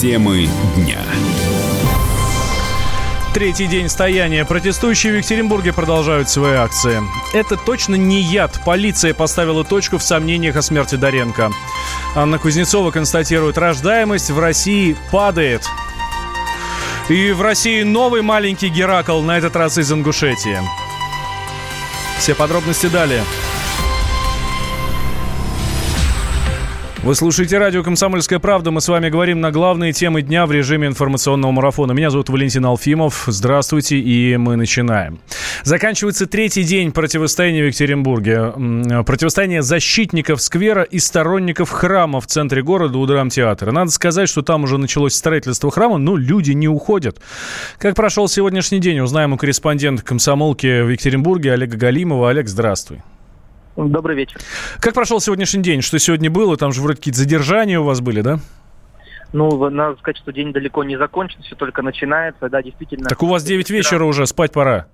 Темы дня. Третий день стояния. Протестующие в Екатеринбурге продолжают свои акции. Это точно не яд. Полиция поставила точку в сомнениях о смерти Доренко. Анна Кузнецова констатирует, рождаемость в России падает. И в России новый маленький Геракл, на этот раз из Ингушетии. Все подробности далее. Вы слушаете радио «Комсомольская правда». Мы с вами говорим на главные темы дня в режиме информационного марафона. Меня зовут Валентин Алфимов. Здравствуйте, и мы начинаем. Заканчивается третий день противостояния в Екатеринбурге. Противостояние защитников сквера и сторонников храма в центре города у драмтеатра. Надо сказать, что там уже началось строительство храма, но люди не уходят. Как прошел сегодняшний день, узнаем у корреспондента комсомолки в Екатеринбурге Олега Галимова. Олег, здравствуй. Добрый вечер. Как прошел сегодняшний день? Что сегодня было? Там же вроде какие-то задержания у вас были, да? Ну, надо сказать, что день далеко не закончен, все только начинается, да, действительно. Так у вас 9 вечера уже, спать пора.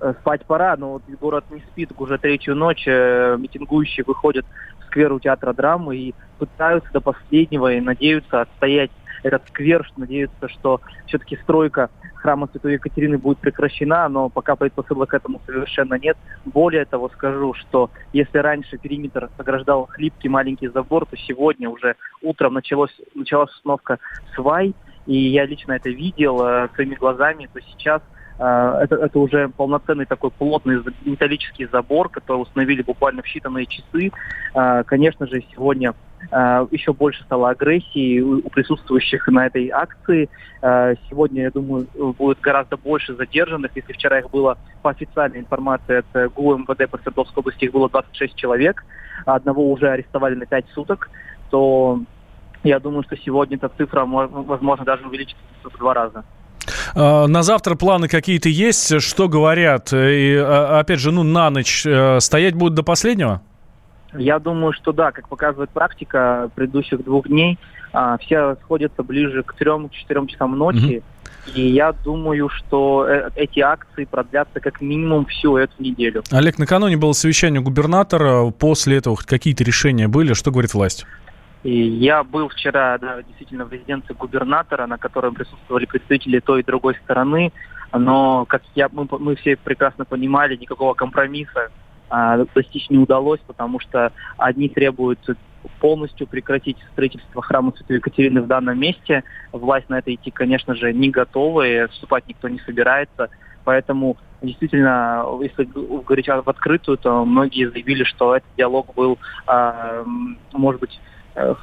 Э, спать пора, но вот город не спит уже третью ночь, э, митингующие выходят в сквер у театра драмы и пытаются до последнего и надеются отстоять этот сквер, надеются, что все-таки стройка храма Святой Екатерины будет прекращена, но пока предпосылок к этому совершенно нет. Более того, скажу, что если раньше периметр ограждал хлипкий маленький забор, то сегодня уже утром началось, началась установка свай, и я лично это видел э, своими глазами, то сейчас э, это, это уже полноценный такой плотный металлический забор, который установили буквально в считанные часы. Э, конечно же, сегодня еще больше стало агрессии у присутствующих на этой акции. Э, сегодня, я думаю, будет гораздо больше задержанных. Если вчера их было по официальной информации от ГУ МВД по Свердловской области, их было 26 человек, а одного уже арестовали на 5 суток, то я думаю, что сегодня эта цифра, возможно, даже увеличится в два раза. А, на завтра планы какие-то есть? Что говорят? И, а, опять же, ну, на ночь э, стоять будут до последнего? Я думаю, что да, как показывает практика предыдущих двух дней, а, все сходятся ближе к 3-4 часам ночи. И я думаю, что э, эти акции продлятся как минимум всю эту неделю. Олег, накануне было совещание губернатора. После этого какие-то решения были? Что говорит власть? И я был вчера да, действительно в резиденции губернатора, на котором присутствовали представители той и другой стороны. Но, как я, мы, мы все прекрасно понимали, никакого компромисса достичь не удалось, потому что одни требуют полностью прекратить строительство храма Святой Екатерины в данном месте. Власть на это идти, конечно же, не готова, и вступать никто не собирается. Поэтому действительно, если говорить в открытую, то многие заявили, что этот диалог был, э, может быть, э,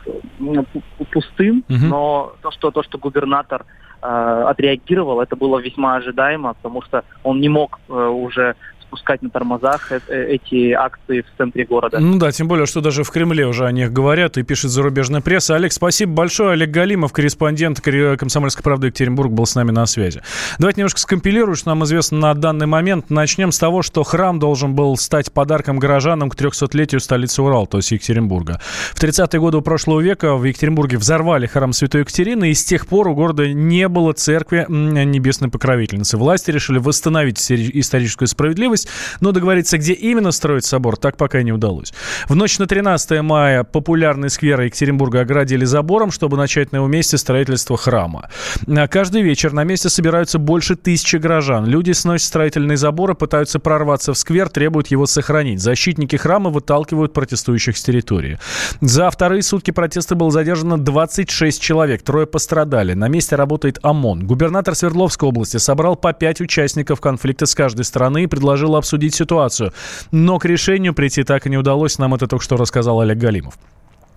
пустым, угу. но то, что то, что губернатор э, отреагировал, это было весьма ожидаемо, потому что он не мог э, уже пускать на тормозах э, э, эти акции в центре города. Ну да, тем более, что даже в Кремле уже о них говорят и пишет зарубежная пресса. Олег, спасибо большое. Олег Галимов, корреспондент «Комсомольской правды» Екатеринбург, был с нами на связи. Давайте немножко скомпилирую, что нам известно на данный момент. Начнем с того, что храм должен был стать подарком горожанам к 300-летию столицы Урал, то есть Екатеринбурга. В 30-е годы прошлого века в Екатеринбурге взорвали храм Святой Екатерины, и с тех пор у города не было церкви небесной покровительницы. Власти решили восстановить историческую справедливость удалось, но договориться, где именно строить собор, так пока и не удалось. В ночь на 13 мая популярный сквер Екатеринбурга оградили забором, чтобы начать на его месте строительство храма. Каждый вечер на месте собираются больше тысячи горожан. Люди сносят строительные заборы, пытаются прорваться в сквер, требуют его сохранить. Защитники храма выталкивают протестующих с территории. За вторые сутки протеста было задержано 26 человек, трое пострадали. На месте работает ОМОН. Губернатор Свердловской области собрал по пять участников конфликта с каждой стороны и предложил было обсудить ситуацию. Но к решению прийти так и не удалось. Нам это только что рассказал Олег Галимов.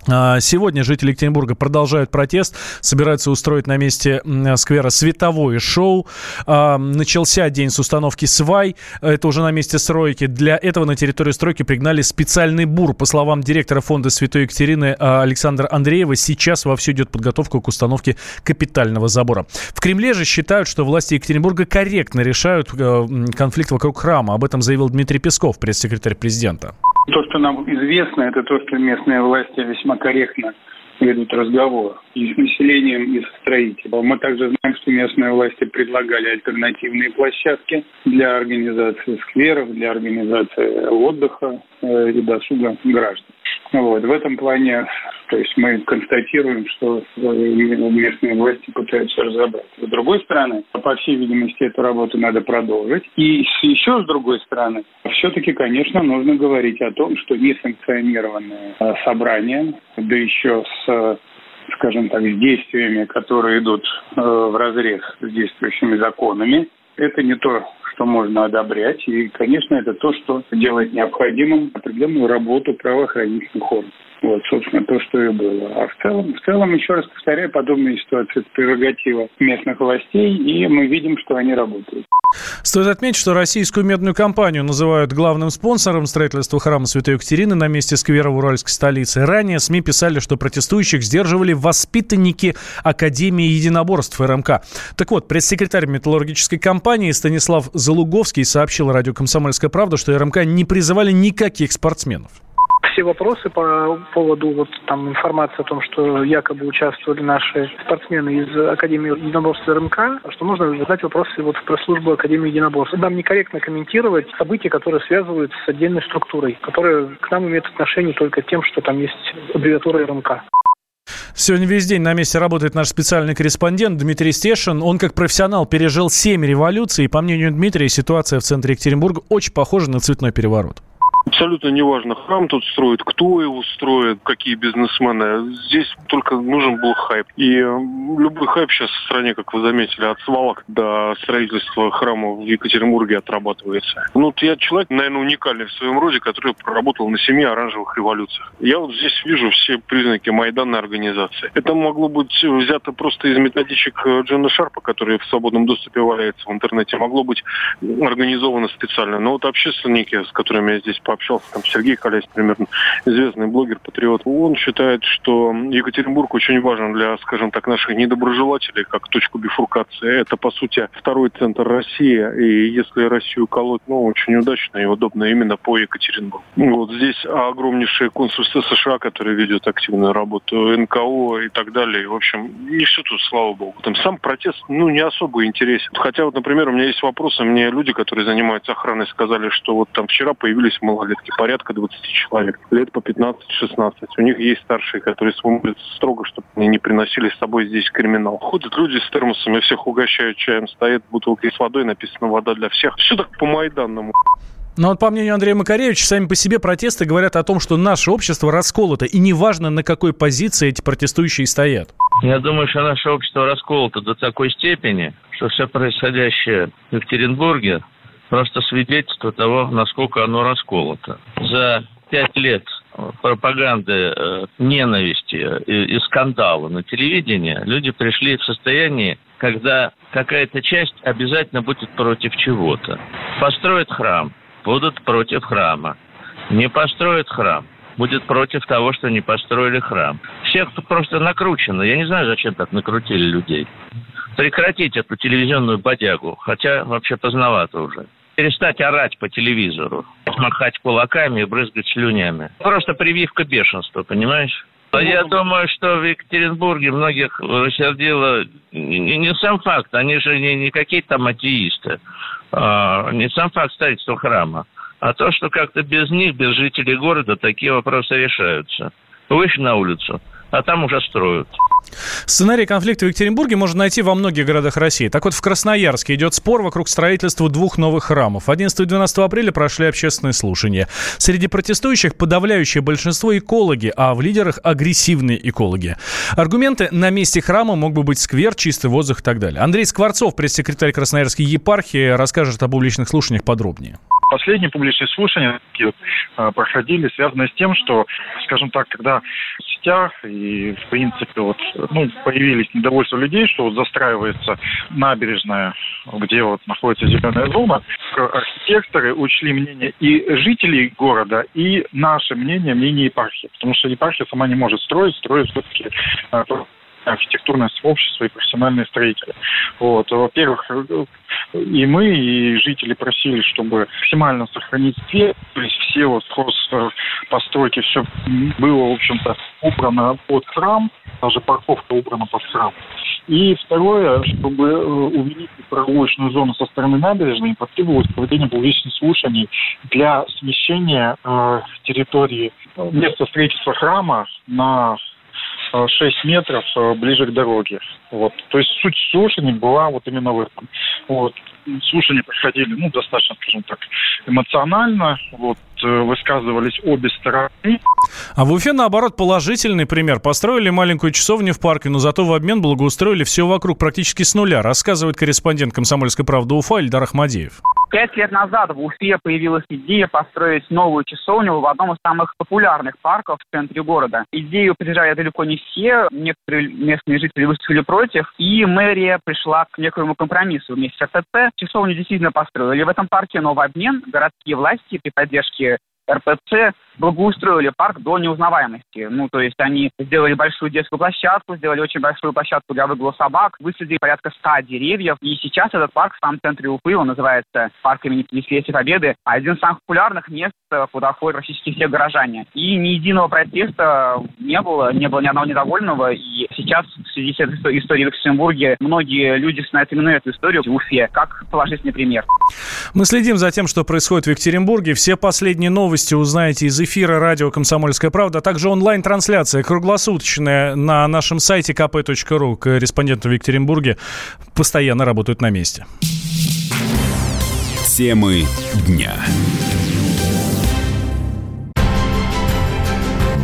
А, сегодня жители Екатеринбурга продолжают протест, собираются устроить на месте сквера световое шоу. А, начался день с установки свай, это уже на месте стройки. Для этого на территорию стройки пригнали специальный бур. По словам директора фонда Святой Екатерины а, Александра Андреева, сейчас вовсю идет подготовка к установке капитального забора. В Кремле же считают, что власти Екатеринбурга корректно решают конфликт вокруг храма. Об этом заявил Дмитрий Песков, пресс-секретарь президента. То, что нам известно, это то, что местные власти весьма корректно ведут разговор и с населением, и со строителем. Мы также знаем, что местные власти предлагали альтернативные площадки для организации скверов, для организации отдыха э, и досуга граждан. Вот. В этом плане то есть мы констатируем, что местные власти пытаются разобраться. С другой стороны, по всей видимости, эту работу надо продолжить. И еще с другой стороны, все-таки, конечно, нужно говорить о том, что несанкционированное а, собрание, да еще с скажем так, с действиями, которые идут э, в разрез с действующими законами, это не то, что можно одобрять. И, конечно, это то, что делает необходимым определенную работу правоохранительных органов. Вот, собственно, то, что и было. А в целом, в целом, еще раз повторяю, подобные ситуации – это прерогатива местных властей, и мы видим, что они работают. Стоит отметить, что российскую медную компанию называют главным спонсором строительства храма Святой Екатерины на месте сквера в уральской столице. Ранее СМИ писали, что протестующих сдерживали воспитанники Академии единоборств РМК. Так вот, пресс-секретарь металлургической компании Станислав Залуговский сообщил радио «Комсомольская правда», что РМК не призывали никаких спортсменов все вопросы по поводу вот там информации о том, что якобы участвовали наши спортсмены из Академии единоборств РМК, что нужно задать вопросы вот в пресс-службу Академии единоборств. Нам некорректно комментировать события, которые связывают с отдельной структурой, которая к нам имеет отношение только тем, что там есть аббревиатура РМК. Сегодня весь день на месте работает наш специальный корреспондент Дмитрий Стешин. Он как профессионал пережил семь революций, и по мнению Дмитрия, ситуация в центре Екатеринбурга очень похожа на цветной переворот. Абсолютно неважно, храм тут строит, кто его строит, какие бизнесмены. Здесь только нужен был хайп. И любой хайп сейчас в стране, как вы заметили, от свалок до строительства храма в Екатеринбурге отрабатывается. Ну, я человек, наверное, уникальный в своем роде, который проработал на семи оранжевых революциях. Я вот здесь вижу все признаки майданной организации. Это могло быть взято просто из методичек Джона Шарпа, который в свободном доступе валяется в интернете. Могло быть организовано специально. Но вот общественники, с которыми я здесь пообщался, общался, там Сергей Колясь, примерно, известный блогер-патриот, он считает, что Екатеринбург очень важен для, скажем так, наших недоброжелателей, как точку бифуркации. Это, по сути, второй центр России, и если Россию колоть, ну, очень удачно и удобно именно по Екатеринбургу. Вот здесь огромнейшее консульство США, которое ведет активную работу, НКО и так далее. В общем, не все тут, слава богу. Там сам протест, ну, не особо интересен. Хотя вот, например, у меня есть вопросы, мне люди, которые занимаются охраной, сказали, что вот там вчера появились малолетние малолетки, порядка 20 человек, лет по 15-16. У них есть старшие, которые смотрят строго, чтобы они не приносили с собой здесь криминал. Ходят люди с термосами, всех угощают чаем, стоит бутылка с водой, написано «вода для всех». Все так по Майданному. Но вот по мнению Андрея Макаревича, сами по себе протесты говорят о том, что наше общество расколото, и неважно, на какой позиции эти протестующие стоят. Я думаю, что наше общество расколото до такой степени, что все происходящее в Екатеринбурге просто свидетельство того, насколько оно расколото. За пять лет пропаганды э, ненависти и, и скандала на телевидении люди пришли в состояние, когда какая-то часть обязательно будет против чего-то. Построят храм, будут против храма. Не построят храм, будет против того, что не построили храм. Всех просто накручено. Я не знаю, зачем так накрутили людей. Прекратить эту телевизионную бодягу, хотя вообще поздновато уже перестать орать по телевизору, махать кулаками и брызгать слюнями. Просто прививка бешенства, понимаешь? Я думаю, что в Екатеринбурге многих рассердило не, не сам факт, они же не, не какие-то там атеисты, а, не сам факт строительства храма, а то, что как-то без них, без жителей города такие вопросы решаются. Вышли на улицу, а там уже строят. Сценарий конфликта в Екатеринбурге можно найти во многих городах России. Так вот, в Красноярске идет спор вокруг строительства двух новых храмов. 11 и 12 апреля прошли общественные слушания. Среди протестующих подавляющее большинство экологи, а в лидерах агрессивные экологи. Аргументы на месте храма мог бы быть сквер, чистый воздух и так далее. Андрей Скворцов, пресс-секретарь Красноярской епархии, расскажет о публичных слушаниях подробнее. Последние публичные слушания э, проходили, связанные с тем, что, скажем так, когда в сетях и, в принципе, вот, ну, появились недовольства людей, что вот застраивается набережная, где вот находится зеленая зона, архитекторы учли мнение и жителей города, и наше мнение, мнение епархии. Потому что епархия сама не может строить, строит все-таки э, архитектурное сообщество и профессиональные строители. Вот. Во-первых, и мы, и жители просили, чтобы максимально сохранить цвет, то есть все вот постройки, все было, в общем-то, убрано под храм, даже парковка убрана под храм. И второе, чтобы э, увеличить прогулочную зону со стороны набережной, потребовалось проведение публичных слушаний для смещения э, территории э, места строительства храма на 6 э, метров э, ближе к дороге. Вот. То есть суть слушаний была вот именно в этом. Вот. Слушания проходили, ну, достаточно, скажем так, эмоционально. Вот. Э, высказывались обе стороны. А в Уфе, наоборот, положительный пример. Построили маленькую часовню в парке, но зато в обмен благоустроили все вокруг практически с нуля, рассказывает корреспондент «Комсомольской правды» Уфа Ильдар Ахмадеев. Пять лет назад в Уфе появилась идея построить новую часовню в одном из самых популярных парков в центре города. Идею поддержали далеко не все, некоторые местные жители выступили против, и мэрия пришла к некоему компромиссу вместе с РТЦ. Часовню действительно построили в этом парке, но в обмен городские власти при поддержке РПЦ благоустроили парк до неузнаваемости. Ну, то есть они сделали большую детскую площадку, сделали очень большую площадку для выгула собак, высадили порядка ста деревьев. И сейчас этот парк в самом центре Уфы, он называется парк имени Десятилетия Победы, один из самых популярных мест, куда ходят практически все горожане. И ни единого протеста не было, не было ни одного недовольного. И сейчас в связи с этой историей в Люксембурге многие люди знают именно эту историю в Уфе, как положительный пример. Мы следим за тем, что происходит в Екатеринбурге. Все последние новости узнаете из радио «Комсомольская правда», а также онлайн-трансляция круглосуточная на нашем сайте kp.ru. Корреспонденты в Екатеринбурге постоянно работают на месте. Темы дня.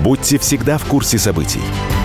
Будьте всегда в курсе событий.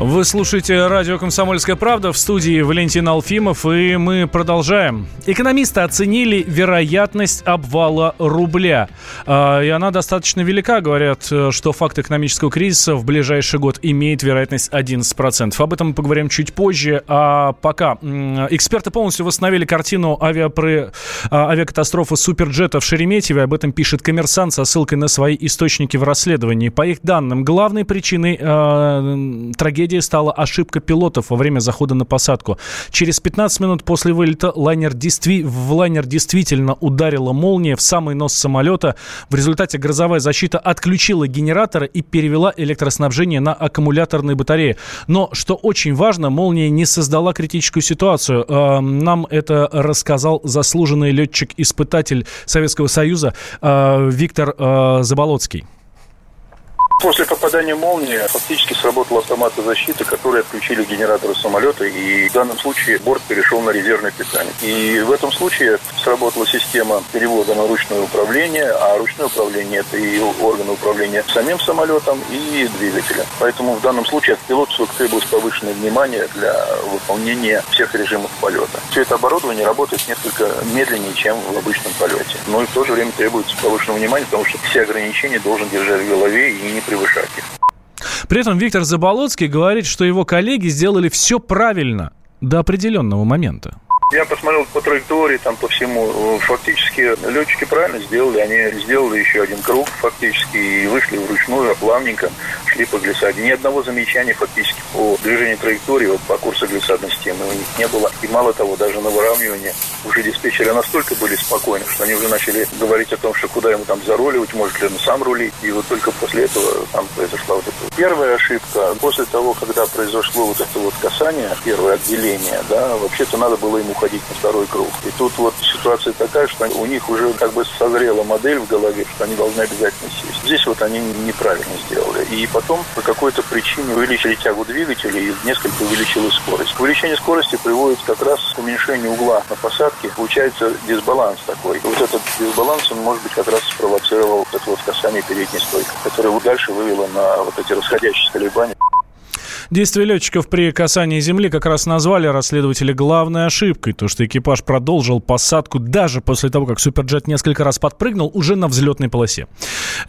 Вы слушаете радио «Комсомольская правда» в студии Валентин Алфимов, и мы продолжаем. Экономисты оценили вероятность обвала рубля. А, и она достаточно велика. Говорят, что факт экономического кризиса в ближайший год имеет вероятность 11%. Об этом мы поговорим чуть позже. А пока эксперты полностью восстановили картину авиапры... А, авиакатастрофы суперджета в Шереметьеве. Об этом пишет коммерсант со ссылкой на свои источники в расследовании. По их данным, главной причиной э, трагедии трагедией стала ошибка пилотов во время захода на посадку. Через 15 минут после вылета лайнер действи... в лайнер действительно ударила молния в самый нос самолета. В результате грозовая защита отключила генераторы и перевела электроснабжение на аккумуляторные батареи. Но, что очень важно, молния не создала критическую ситуацию. Э, нам это рассказал заслуженный летчик-испытатель Советского Союза э, Виктор э, Заболоцкий. После попадания молнии фактически сработал автомат защиты, которые отключили генераторы самолета, и в данном случае борт перешел на резервное питание. И в этом случае сработала система перевода на ручное управление, а ручное управление – это и органы управления самим самолетом и двигателем. Поэтому в данном случае от пилота требовалось повышенное внимание для выполнения всех режимов полета. Все это оборудование работает несколько медленнее, чем в обычном полете. Но и в то же время требуется повышенного внимания, потому что все ограничения должен держать в голове и не превышать их. При этом Виктор Заболоцкий говорит, что его коллеги сделали все правильно до определенного момента. Я посмотрел по траектории, там по всему. Фактически летчики правильно сделали. Они сделали еще один круг фактически и вышли вручную, плавненько шли по глиссаде. Ни одного замечания фактически по движению траектории, вот по курсу глиссадной системы у них не было. И мало того, даже на выравнивании уже диспетчеры настолько были спокойны, что они уже начали говорить о том, что куда ему там заруливать, может ли он сам рулить. И вот только после этого там произошла вот эта первая ошибка. После того, когда произошло вот это вот касание, первое отделение, да, вообще-то надо было ему уходить на второй круг. И тут вот ситуация такая, что у них уже как бы созрела модель в голове, что они должны обязательно сесть. Здесь вот они неправильно сделали. И потом по какой-то причине увеличили тягу двигателя и несколько увеличилась скорость. Увеличение скорости приводит как раз к уменьшению угла на посадке. Получается дисбаланс такой. И вот этот дисбаланс, он, может быть, как раз спровоцировал это вот касание передней стойки, которое дальше вывело на вот эти расходящиеся колебания. Действия летчиков при касании земли как раз назвали расследователи главной ошибкой. То, что экипаж продолжил посадку даже после того, как Суперджет несколько раз подпрыгнул уже на взлетной полосе.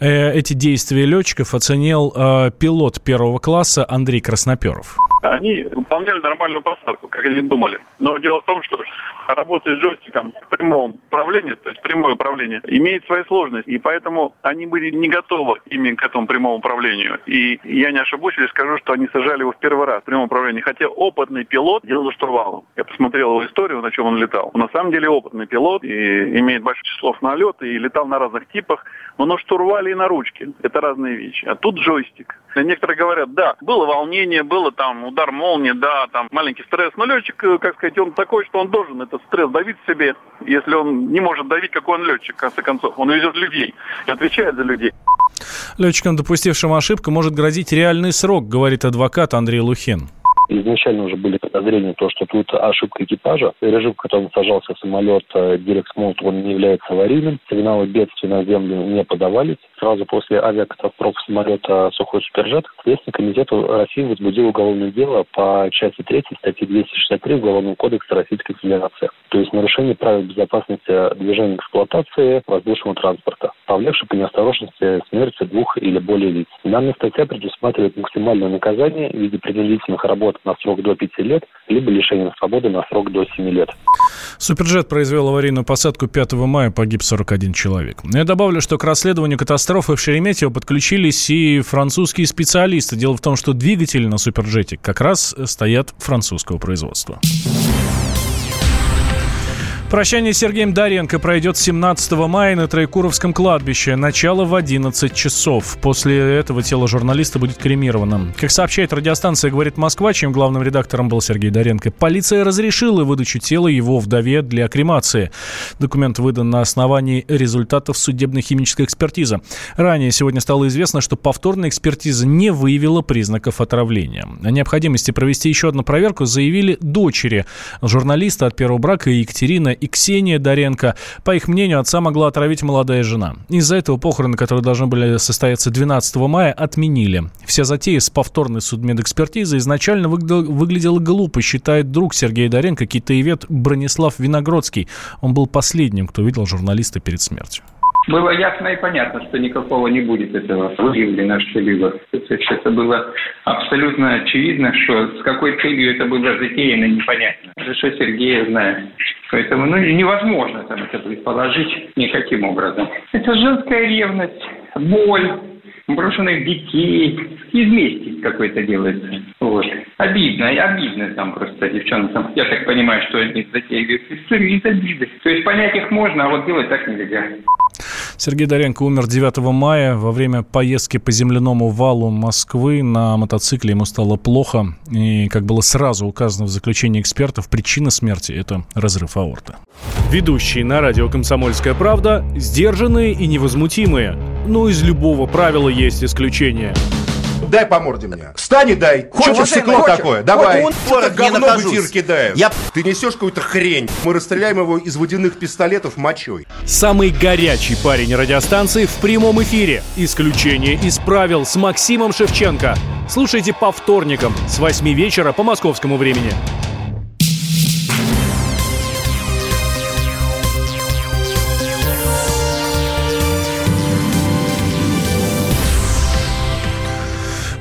Э, эти действия летчиков оценил э, пилот первого класса Андрей Красноперов. Они выполняли нормальную посадку, как они думали. Но дело в том, что работа с джойстиком в прямом управлении, то есть прямое управление, имеет свои сложности. И поэтому они были не готовы именно к этому прямому управлению. И я не ошибусь, если скажу, что они сажали его в первый раз в прямом управлении. Хотя опытный пилот делал за штурвалом. Я посмотрел его историю, на чем он летал. Он на самом деле опытный пилот и имеет большое число на лет и летал на разных типах. Но на штурвале и на ручке. Это разные вещи. А тут джойстик. Некоторые говорят, да, было волнение, было там удар молнии, да, там маленький стресс. Но летчик, э, как сказать, он такой, что он должен этот стресс давить себе. Если он не может давить, какой он летчик, в конце концов. Он везет людей и отвечает за людей. Летчикам, допустившим ошибку, может грозить реальный срок, говорит адвокат Андрей Лухин изначально уже были подозрения, то, что тут ошибка экипажа. Режим, в котором сажался самолет Дирекс Молт, он не является аварийным. Сигналы бедствия на землю не подавались. Сразу после авиакатастрофы самолета «Сухой Суперджет» Следственный комитет России возбудил уголовное дело по части 3 статьи 263 Уголовного кодекса Российской Федерации. То есть нарушение правил безопасности движения эксплуатации воздушного транспорта, повлекшее по неосторожности смерти двух или более лиц. Данная статья предусматривает максимальное наказание в виде принудительных работ на срок до 5 лет, либо лишение свободы на срок до 7 лет. Суперджет произвел аварийную посадку 5 мая, погиб 41 человек. Я добавлю, что к расследованию катастрофы в Шереметьево подключились и французские специалисты. Дело в том, что двигатели на Суперджете как раз стоят французского производства. Прощание с Сергеем Даренко пройдет 17 мая на Троекуровском кладбище. Начало в 11 часов. После этого тело журналиста будет кремировано. Как сообщает радиостанция «Говорит Москва», чем главным редактором был Сергей Даренко, полиция разрешила выдачу тела его вдове для кремации. Документ выдан на основании результатов судебно-химической экспертизы. Ранее сегодня стало известно, что повторная экспертиза не выявила признаков отравления. О необходимости провести еще одну проверку заявили дочери журналиста от первого брака Екатерина и Ксения Доренко. По их мнению, отца могла отравить молодая жена. Из-за этого похороны, которые должны были состояться 12 мая, отменили. Вся затея с повторной судмедэкспертизой изначально выглядела глупо, считает друг Сергея Доренко, китаевед Бронислав Виногродский. Он был последним, кто видел журналиста перед смертью. Было ясно и понятно, что никакого не будет этого выявлено что-либо. То есть это было абсолютно очевидно, что с какой целью это было затеяно, непонятно. Хорошо Сергея знает. Поэтому ну, невозможно там это предположить никаким образом. Это женская ревность, боль, брошенных детей. Из мести какой-то делается. Вот. Обидно, обидно там просто девчонкам. Я так понимаю, что они затеяли историю из обиды. То есть понять их можно, а вот делать так нельзя. Сергей Доренко умер 9 мая во время поездки по земляному валу Москвы на мотоцикле. Ему стало плохо. И, как было сразу указано в заключении экспертов, причина смерти – это разрыв аорты. Ведущие на радио «Комсомольская правда» сдержанные и невозмутимые. Но из любого правила есть исключение – дай по морде мне. Встань и дай. Хочешь стекло такое? Давай. Он это говно в эфир кидает. Я... Ты несешь какую-то хрень. Мы расстреляем его из водяных пистолетов мочой. Самый горячий парень радиостанции в прямом эфире. Исключение из правил с Максимом Шевченко. Слушайте по вторникам с 8 вечера по московскому времени.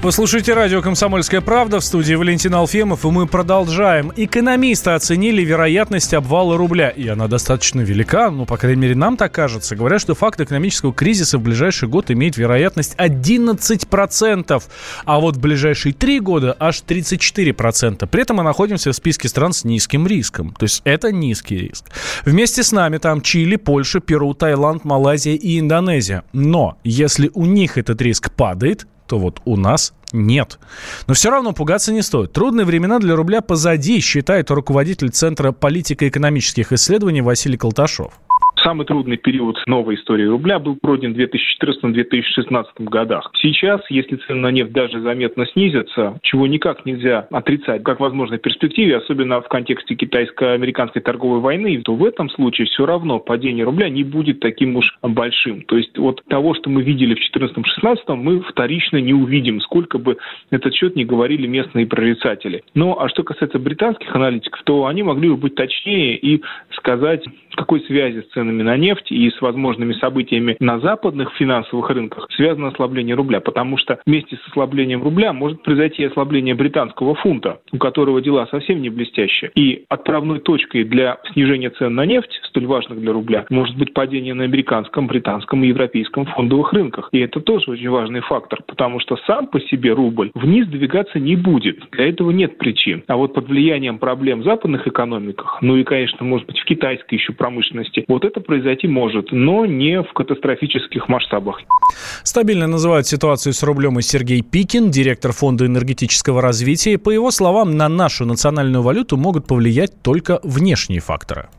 Вы слушаете радио «Комсомольская правда» в студии Валентин Алфимов, и мы продолжаем. Экономисты оценили вероятность обвала рубля, и она достаточно велика, ну, по крайней мере, нам так кажется. Говорят, что факт экономического кризиса в ближайший год имеет вероятность 11%, а вот в ближайшие три года аж 34%. При этом мы находимся в списке стран с низким риском. То есть это низкий риск. Вместе с нами там Чили, Польша, Перу, Таиланд, Малайзия и Индонезия. Но если у них этот риск падает, то вот у нас нет. Но все равно пугаться не стоит. Трудные времена для рубля позади, считает руководитель Центра политико-экономических исследований Василий Колташов самый трудный период новой истории рубля был пройден в 2014-2016 годах. Сейчас, если цены на нефть даже заметно снизятся, чего никак нельзя отрицать, как возможной перспективе, особенно в контексте китайско-американской торговой войны, то в этом случае все равно падение рубля не будет таким уж большим. То есть вот того, что мы видели в 2014-2016, мы вторично не увидим, сколько бы этот счет не говорили местные прорицатели. Ну, а что касается британских аналитиков, то они могли бы быть точнее и сказать, какой связи с ценами на нефть и с возможными событиями на западных финансовых рынках связано ослабление рубля, потому что вместе с ослаблением рубля может произойти ослабление британского фунта, у которого дела совсем не блестящие. И отправной точкой для снижения цен на нефть, столь важных для рубля, может быть падение на американском, британском и европейском фондовых рынках. И это тоже очень важный фактор, потому что сам по себе рубль вниз двигаться не будет. Для этого нет причин. А вот под влиянием проблем в западных экономиках, ну и, конечно, может быть, в китайской еще промышленности, вот это произойти может, но не в катастрофических масштабах. Стабильно называют ситуацию с рублем и Сергей Пикин, директор Фонда энергетического развития. По его словам, на нашу национальную валюту могут повлиять только внешние факторы.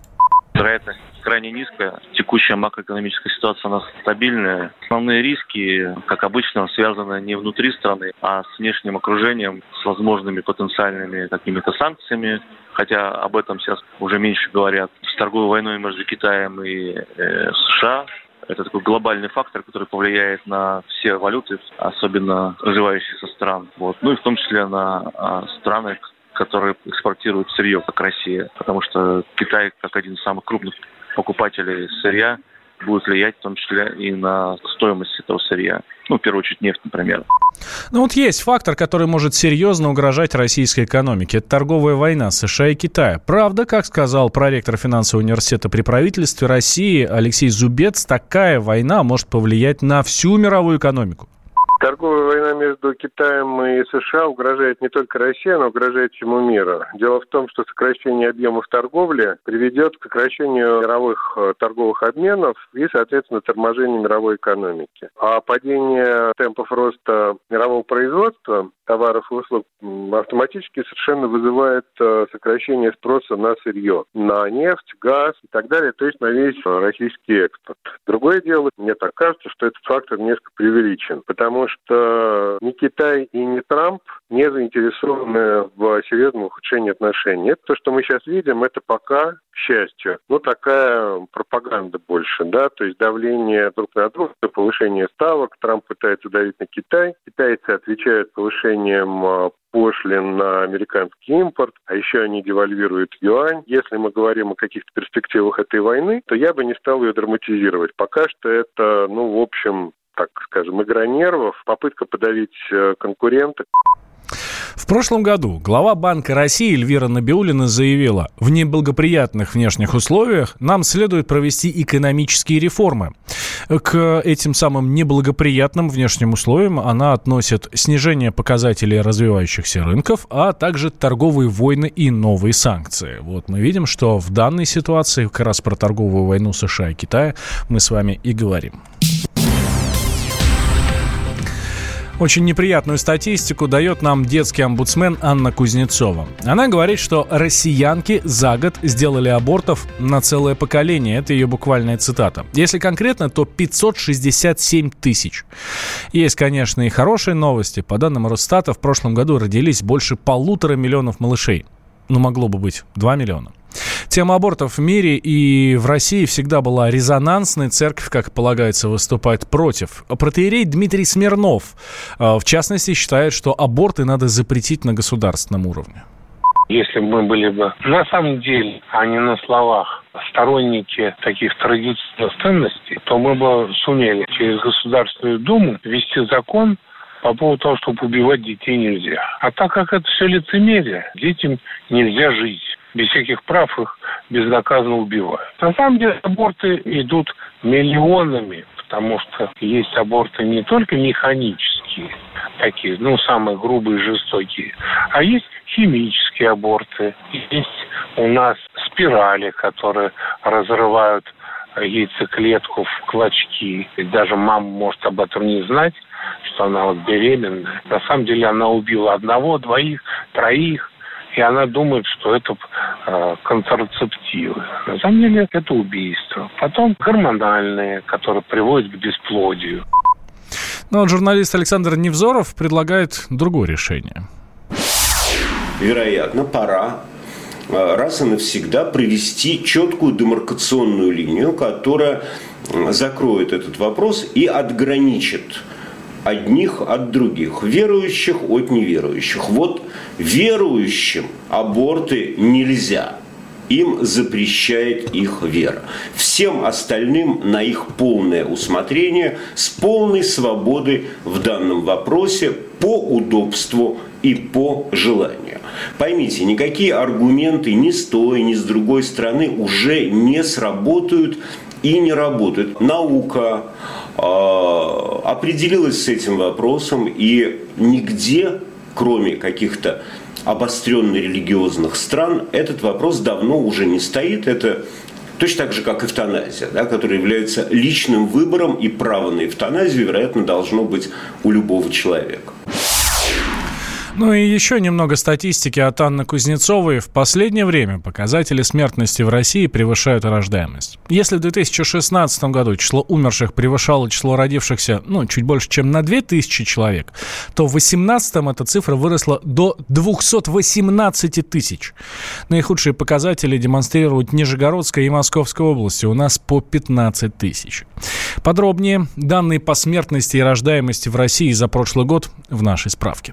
Вероятность крайне низкая. Текущая макроэкономическая ситуация у нас стабильная. Основные риски, как обычно, связаны не внутри страны, а с внешним окружением, с возможными потенциальными какими-то санкциями, хотя об этом сейчас уже меньше говорят, с торговой войной между Китаем и э, США. Это такой глобальный фактор, который повлияет на все валюты, особенно развивающихся стран. Вот. Ну и в том числе на а, страны, которые экспортируют сырье, как Россия. Потому что Китай, как один из самых крупных покупателей сырья, будет влиять в том числе и на стоимость этого сырья. Ну, в первую очередь, нефть, например. Ну вот есть фактор, который может серьезно угрожать российской экономике. Это торговая война США и Китая. Правда, как сказал проректор финансового университета при правительстве России Алексей Зубец, такая война может повлиять на всю мировую экономику. Торговая между Китаем и США угрожает не только России, но угрожает всему миру. Дело в том, что сокращение объемов торговли приведет к сокращению мировых э, торговых обменов и, соответственно, торможению мировой экономики. А падение темпов роста мирового производства товаров и услуг автоматически совершенно вызывает э, сокращение спроса на сырье, на нефть, газ и так далее, то есть на весь российский экспорт. Другое дело, мне так кажется, что этот фактор несколько преувеличен, потому что ни Китай и ни Трамп не заинтересованы в серьезном ухудшении отношений. Это то, что мы сейчас видим, это пока, к счастью, ну, такая пропаганда больше, да, то есть давление друг на друга, повышение ставок, Трамп пытается давить на Китай, китайцы отвечают повышением а, пошлин на американский импорт, а еще они девальвируют юань. Если мы говорим о каких-то перспективах этой войны, то я бы не стал ее драматизировать. Пока что это, ну, в общем, так скажем, игра нервов, попытка подавить э, конкурента. В прошлом году глава Банка России Эльвира Набиулина заявила, в неблагоприятных внешних условиях нам следует провести экономические реформы. К этим самым неблагоприятным внешним условиям она относит снижение показателей развивающихся рынков, а также торговые войны и новые санкции. Вот мы видим, что в данной ситуации как раз про торговую войну США и Китая мы с вами и говорим. Очень неприятную статистику дает нам детский омбудсмен Анна Кузнецова. Она говорит, что россиянки за год сделали абортов на целое поколение. Это ее буквальная цитата. Если конкретно, то 567 тысяч. Есть, конечно, и хорошие новости. По данным Росстата, в прошлом году родились больше полутора миллионов малышей. Ну, могло бы быть 2 миллиона. Тема абортов в мире и в России всегда была резонансной. Церковь, как полагается, выступает против. Протеерей Дмитрий Смирнов, э, в частности, считает, что аборты надо запретить на государственном уровне. Если бы мы были бы на самом деле, а не на словах, сторонники таких традиционных ценностей, то мы бы сумели через Государственную Думу ввести закон, по поводу того, чтобы убивать детей нельзя. А так как это все лицемерие, детям нельзя жить без всяких прав их безнаказанно убивают. На самом деле аборты идут миллионами, потому что есть аборты не только механические, такие, ну, самые грубые, жестокие, а есть химические аборты, есть у нас спирали, которые разрывают яйцеклетку в клочки. И даже мама может об этом не знать, что она вот беременная. На самом деле она убила одного, двоих, троих, и она думает, что это э, контрацептивы. На самом деле это убийство. Потом гормональные, которые приводят к бесплодию. Но журналист Александр Невзоров предлагает другое решение. Вероятно, пора э, раз и навсегда провести четкую демаркационную линию, которая закроет этот вопрос и отграничит одних от других, верующих от неверующих. Вот верующим аборты нельзя, им запрещает их вера. Всем остальным на их полное усмотрение с полной свободой в данном вопросе по удобству и по желанию. Поймите, никакие аргументы ни с той, ни с другой стороны уже не сработают и не работают. Наука определилась с этим вопросом, и нигде, кроме каких-то обостренно религиозных стран, этот вопрос давно уже не стоит. Это точно так же, как эвтаназия, да, которая является личным выбором, и право на эвтаназию, вероятно, должно быть у любого человека. Ну и еще немного статистики от Анны Кузнецовой. В последнее время показатели смертности в России превышают рождаемость. Если в 2016 году число умерших превышало число родившихся, ну, чуть больше, чем на 2000 человек, то в 2018 эта цифра выросла до 218 тысяч. Наихудшие показатели демонстрируют Нижегородская и Московская области. У нас по 15 тысяч. Подробнее данные по смертности и рождаемости в России за прошлый год в нашей справке.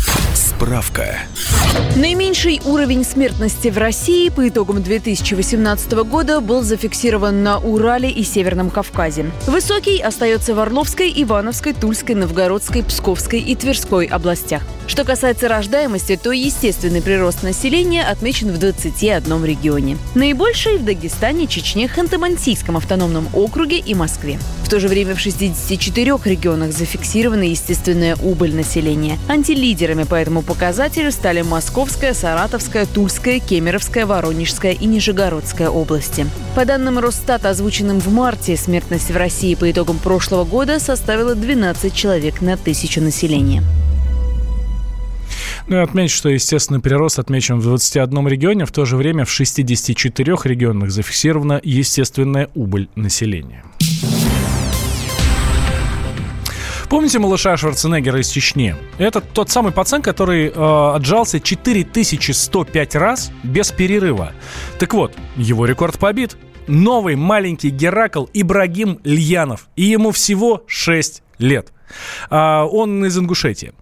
Справка. Наименьший уровень смертности в России по итогам 2018 года был зафиксирован на Урале и Северном Кавказе. Высокий остается в Орловской, Ивановской, Тульской, Новгородской, Псковской и Тверской областях. Что касается рождаемости, то естественный прирост населения отмечен в 21 регионе. Наибольший в Дагестане, Чечне, Ханты-Мансийском автономном округе и Москве. В то же время в 64 регионах зафиксирована естественная убыль населения. Антилидерами по этому показателю стали Московская, Саратовская, Тульская, Кемеровская, Воронежская и Нижегородская области. По данным Росстата, озвученным в марте, смертность в России по итогам прошлого года составила 12 человек на тысячу населения. Ну и отметить, что естественный прирост отмечен в 21 регионе, в то же время в 64 регионах зафиксирована естественная убыль населения. Помните малыша Шварценеггера из Чечни? Это тот самый пацан, который э, отжался 4105 раз без перерыва. Так вот, его рекорд побит. Новый маленький Геракл Ибрагим Льянов. И ему всего 6 лет. А, он из Ингушетии.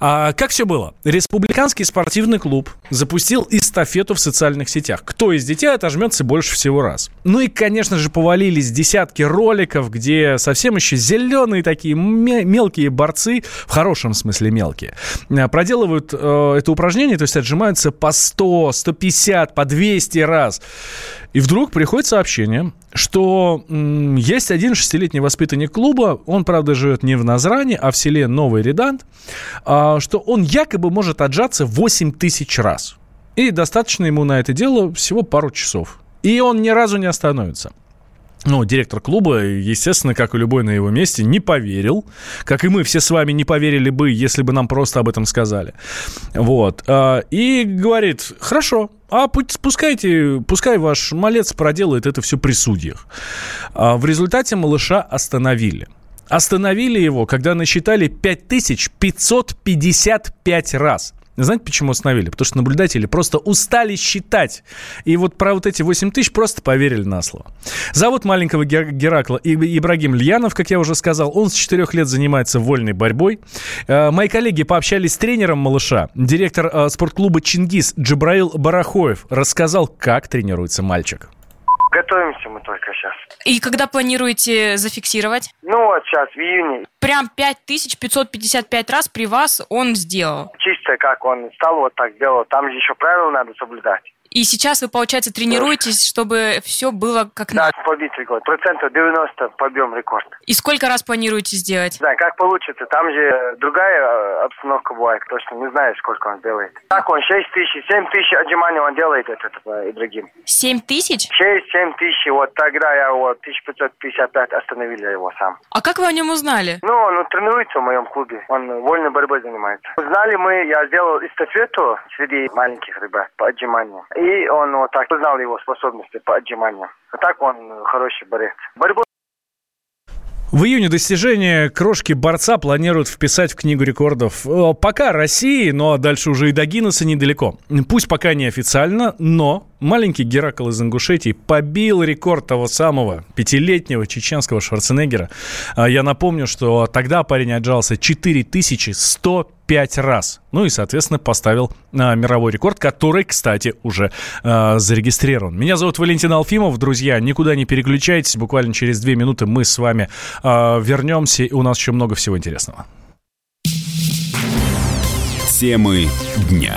А, как все было? Республиканский спортивный клуб запустил эстафету в социальных сетях. Кто из детей отожмется больше всего раз? Ну и, конечно же, повалились десятки роликов, где совсем еще зеленые такие мелкие борцы, в хорошем смысле мелкие, а, проделывают э, это упражнение, то есть отжимаются по 100, 150, по 200 раз. И вдруг приходит сообщение, что м, есть один шестилетний воспитанник клуба, он, правда, живет не в Назране, а в селе Новый Редант, а, что он якобы может отжаться 8 тысяч раз. И достаточно ему на это дело всего пару часов. И он ни разу не остановится. Ну, директор клуба, естественно, как и любой на его месте, не поверил. Как и мы все с вами не поверили бы, если бы нам просто об этом сказали. Вот. А, и говорит, хорошо, а пускайте, пускай ваш малец проделает это все при судьях. А в результате малыша остановили. Остановили его, когда насчитали 5555 раз. Знаете, почему остановили? Потому что наблюдатели просто устали считать. И вот про вот эти 8 тысяч просто поверили на слово. Зовут маленького Геракла Ибрагим Льянов, как я уже сказал. Он с 4 лет занимается вольной борьбой. Э, мои коллеги пообщались с тренером малыша. Директор э, спортклуба «Чингис» Джабраил Барахоев рассказал, как тренируется мальчик. Готовимся мы только сейчас. И когда планируете зафиксировать? Ну вот сейчас, в июне. Прям 5555 раз при вас он сделал? Чисто как он стал вот так делал. Там еще правила надо соблюдать. И сейчас вы, получается, тренируетесь, чтобы все было как надо? Да, побить рекорд. Процентов 90 побьем рекорд. И сколько раз планируете сделать? Да, как получится. Там же другая э, обстановка бывает. Точно не знаю, сколько он делает. Так он 6 тысяч, 7 тысяч отжиманий он делает, этот э, Ибрагим. 7 тысяч? 6-7 тысяч. Вот тогда я его 1555 остановили его сам. А как вы о нем узнали? Ну, он тренируется в моем клубе. Он вольной борьбой занимается. Узнали мы, я сделал эстафету среди маленьких ребят по отжиманию. И И он вот так узнал его способности по отжиманию. А так он хороший борец. Борьбу в июне достижения крошки борца планируют вписать в Книгу рекордов. Э, пока России, но дальше уже и до Гиннесса недалеко. Пусть пока не официально, но маленький Геракл из Ингушетии побил рекорд того самого пятилетнего чеченского Шварценеггера. А я напомню, что тогда парень отжался 4100 пять раз. Ну и, соответственно, поставил а, мировой рекорд, который, кстати, уже а, зарегистрирован. Меня зовут Валентин Алфимов. Друзья, никуда не переключайтесь. Буквально через две минуты мы с вами а, вернемся. И у нас еще много всего интересного. Темы дня.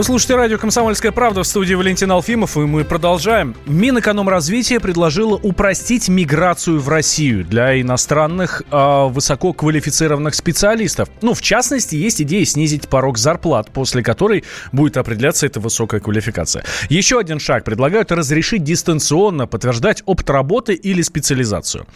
Вы слушаете радио «Комсомольская правда» в студии Валентин Алфимов, и мы продолжаем. Минэкономразвитие предложило упростить миграцию в Россию для иностранных э, высококвалифицированных специалистов. Ну, в частности, есть идея снизить порог зарплат, после которой будет определяться эта высокая квалификация. Еще один шаг. Предлагают разрешить дистанционно подтверждать опыт работы или специализацию.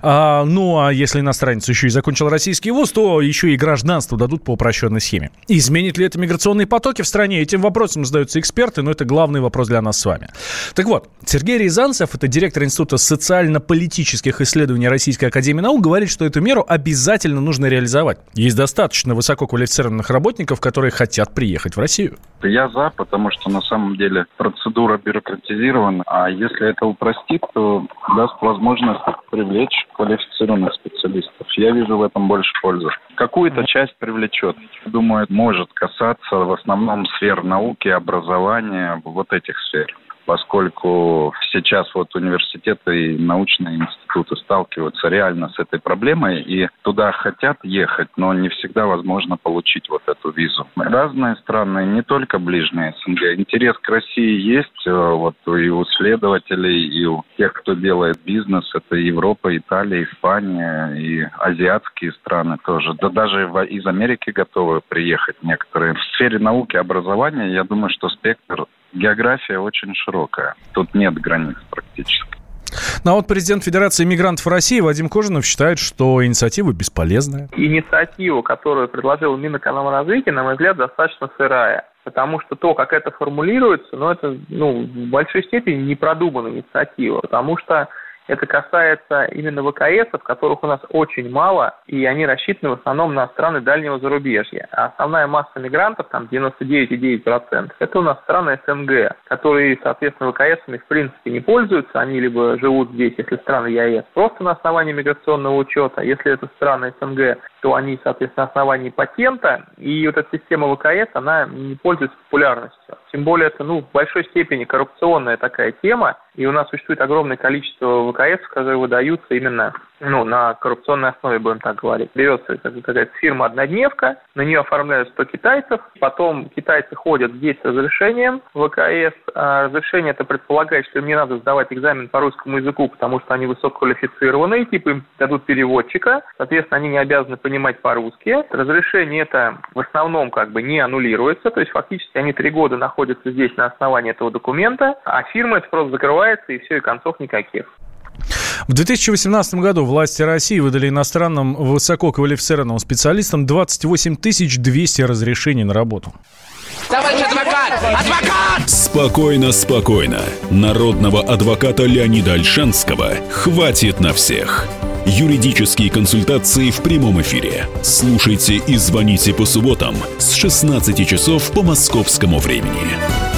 А, ну, а если иностранец еще и закончил российский вуз, то еще и гражданство дадут по упрощенной схеме. Изменит ли это миграционные потоки в стране? Этим вопросом задаются эксперты, но это главный вопрос для нас с вами. Так вот, Сергей Рязанцев, это директор Института социально-политических исследований Российской Академии Наук, говорит, что эту меру обязательно нужно реализовать. Есть достаточно высококвалифицированных работников, которые хотят приехать в Россию. Я за, потому что на самом деле процедура бюрократизирована, а если это упростит, то даст возможность привлечь квалифицированных специалистов. Я вижу в этом больше пользы. Какую-то часть привлечет. Думаю, может касаться в основном сфер науки, образования, вот этих сфер поскольку сейчас вот университеты и научные институты сталкиваются реально с этой проблемой и туда хотят ехать, но не всегда возможно получить вот эту визу. Разные страны, не только ближние СНГ. Интерес к России есть э, вот и у исследователей, и у тех, кто делает бизнес. Это Европа, Италия, Испания и азиатские страны тоже. Да даже из Америки готовы приехать некоторые. В сфере науки, образования, я думаю, что спектр география очень широкая. Тут нет границ практически. Ну а вот президент Федерации иммигрантов России Вадим Кожинов считает, что инициатива бесполезная. Инициатива, которую предложил Минэкономразвития, на мой взгляд, достаточно сырая. Потому что то, как это формулируется, ну, это ну, в большой степени не продуманная инициатива. Потому что это касается именно ВКСов, которых у нас очень мало, и они рассчитаны в основном на страны дальнего зарубежья. А основная масса мигрантов, там 99,9%, это у нас страны СНГ, которые, соответственно, ВКСами в принципе не пользуются, они либо живут здесь, если страны ЕАЭС, просто на основании миграционного учета, если это страны СНГ, то они, соответственно, на основании патента, и вот эта система ВКС, она не пользуется популярностью. Тем более это, ну, в большой степени коррупционная такая тема, и у нас существует огромное количество ВКС, которые выдаются именно ну, на коррупционной основе, будем так говорить. Берется какая-то фирма-однодневка, на нее оформляют 100 китайцев, потом китайцы ходят здесь с разрешением ВКС. А разрешение это предполагает, что им не надо сдавать экзамен по русскому языку, потому что они высококвалифицированные, типа им дадут переводчика, соответственно, они не обязаны понимать по-русски. Разрешение это в основном как бы не аннулируется, то есть фактически они три года находятся здесь на основании этого документа, а фирма это просто закрывается и все, и концов никаких. В 2018 году власти России выдали иностранным высококвалифицированным специалистам 28 200 разрешений на работу. Товарищ адвокат! Адвокат! Спокойно, спокойно. Народного адвоката Леонида Альшанского хватит на всех. Юридические консультации в прямом эфире. Слушайте и звоните по субботам с 16 часов по московскому времени.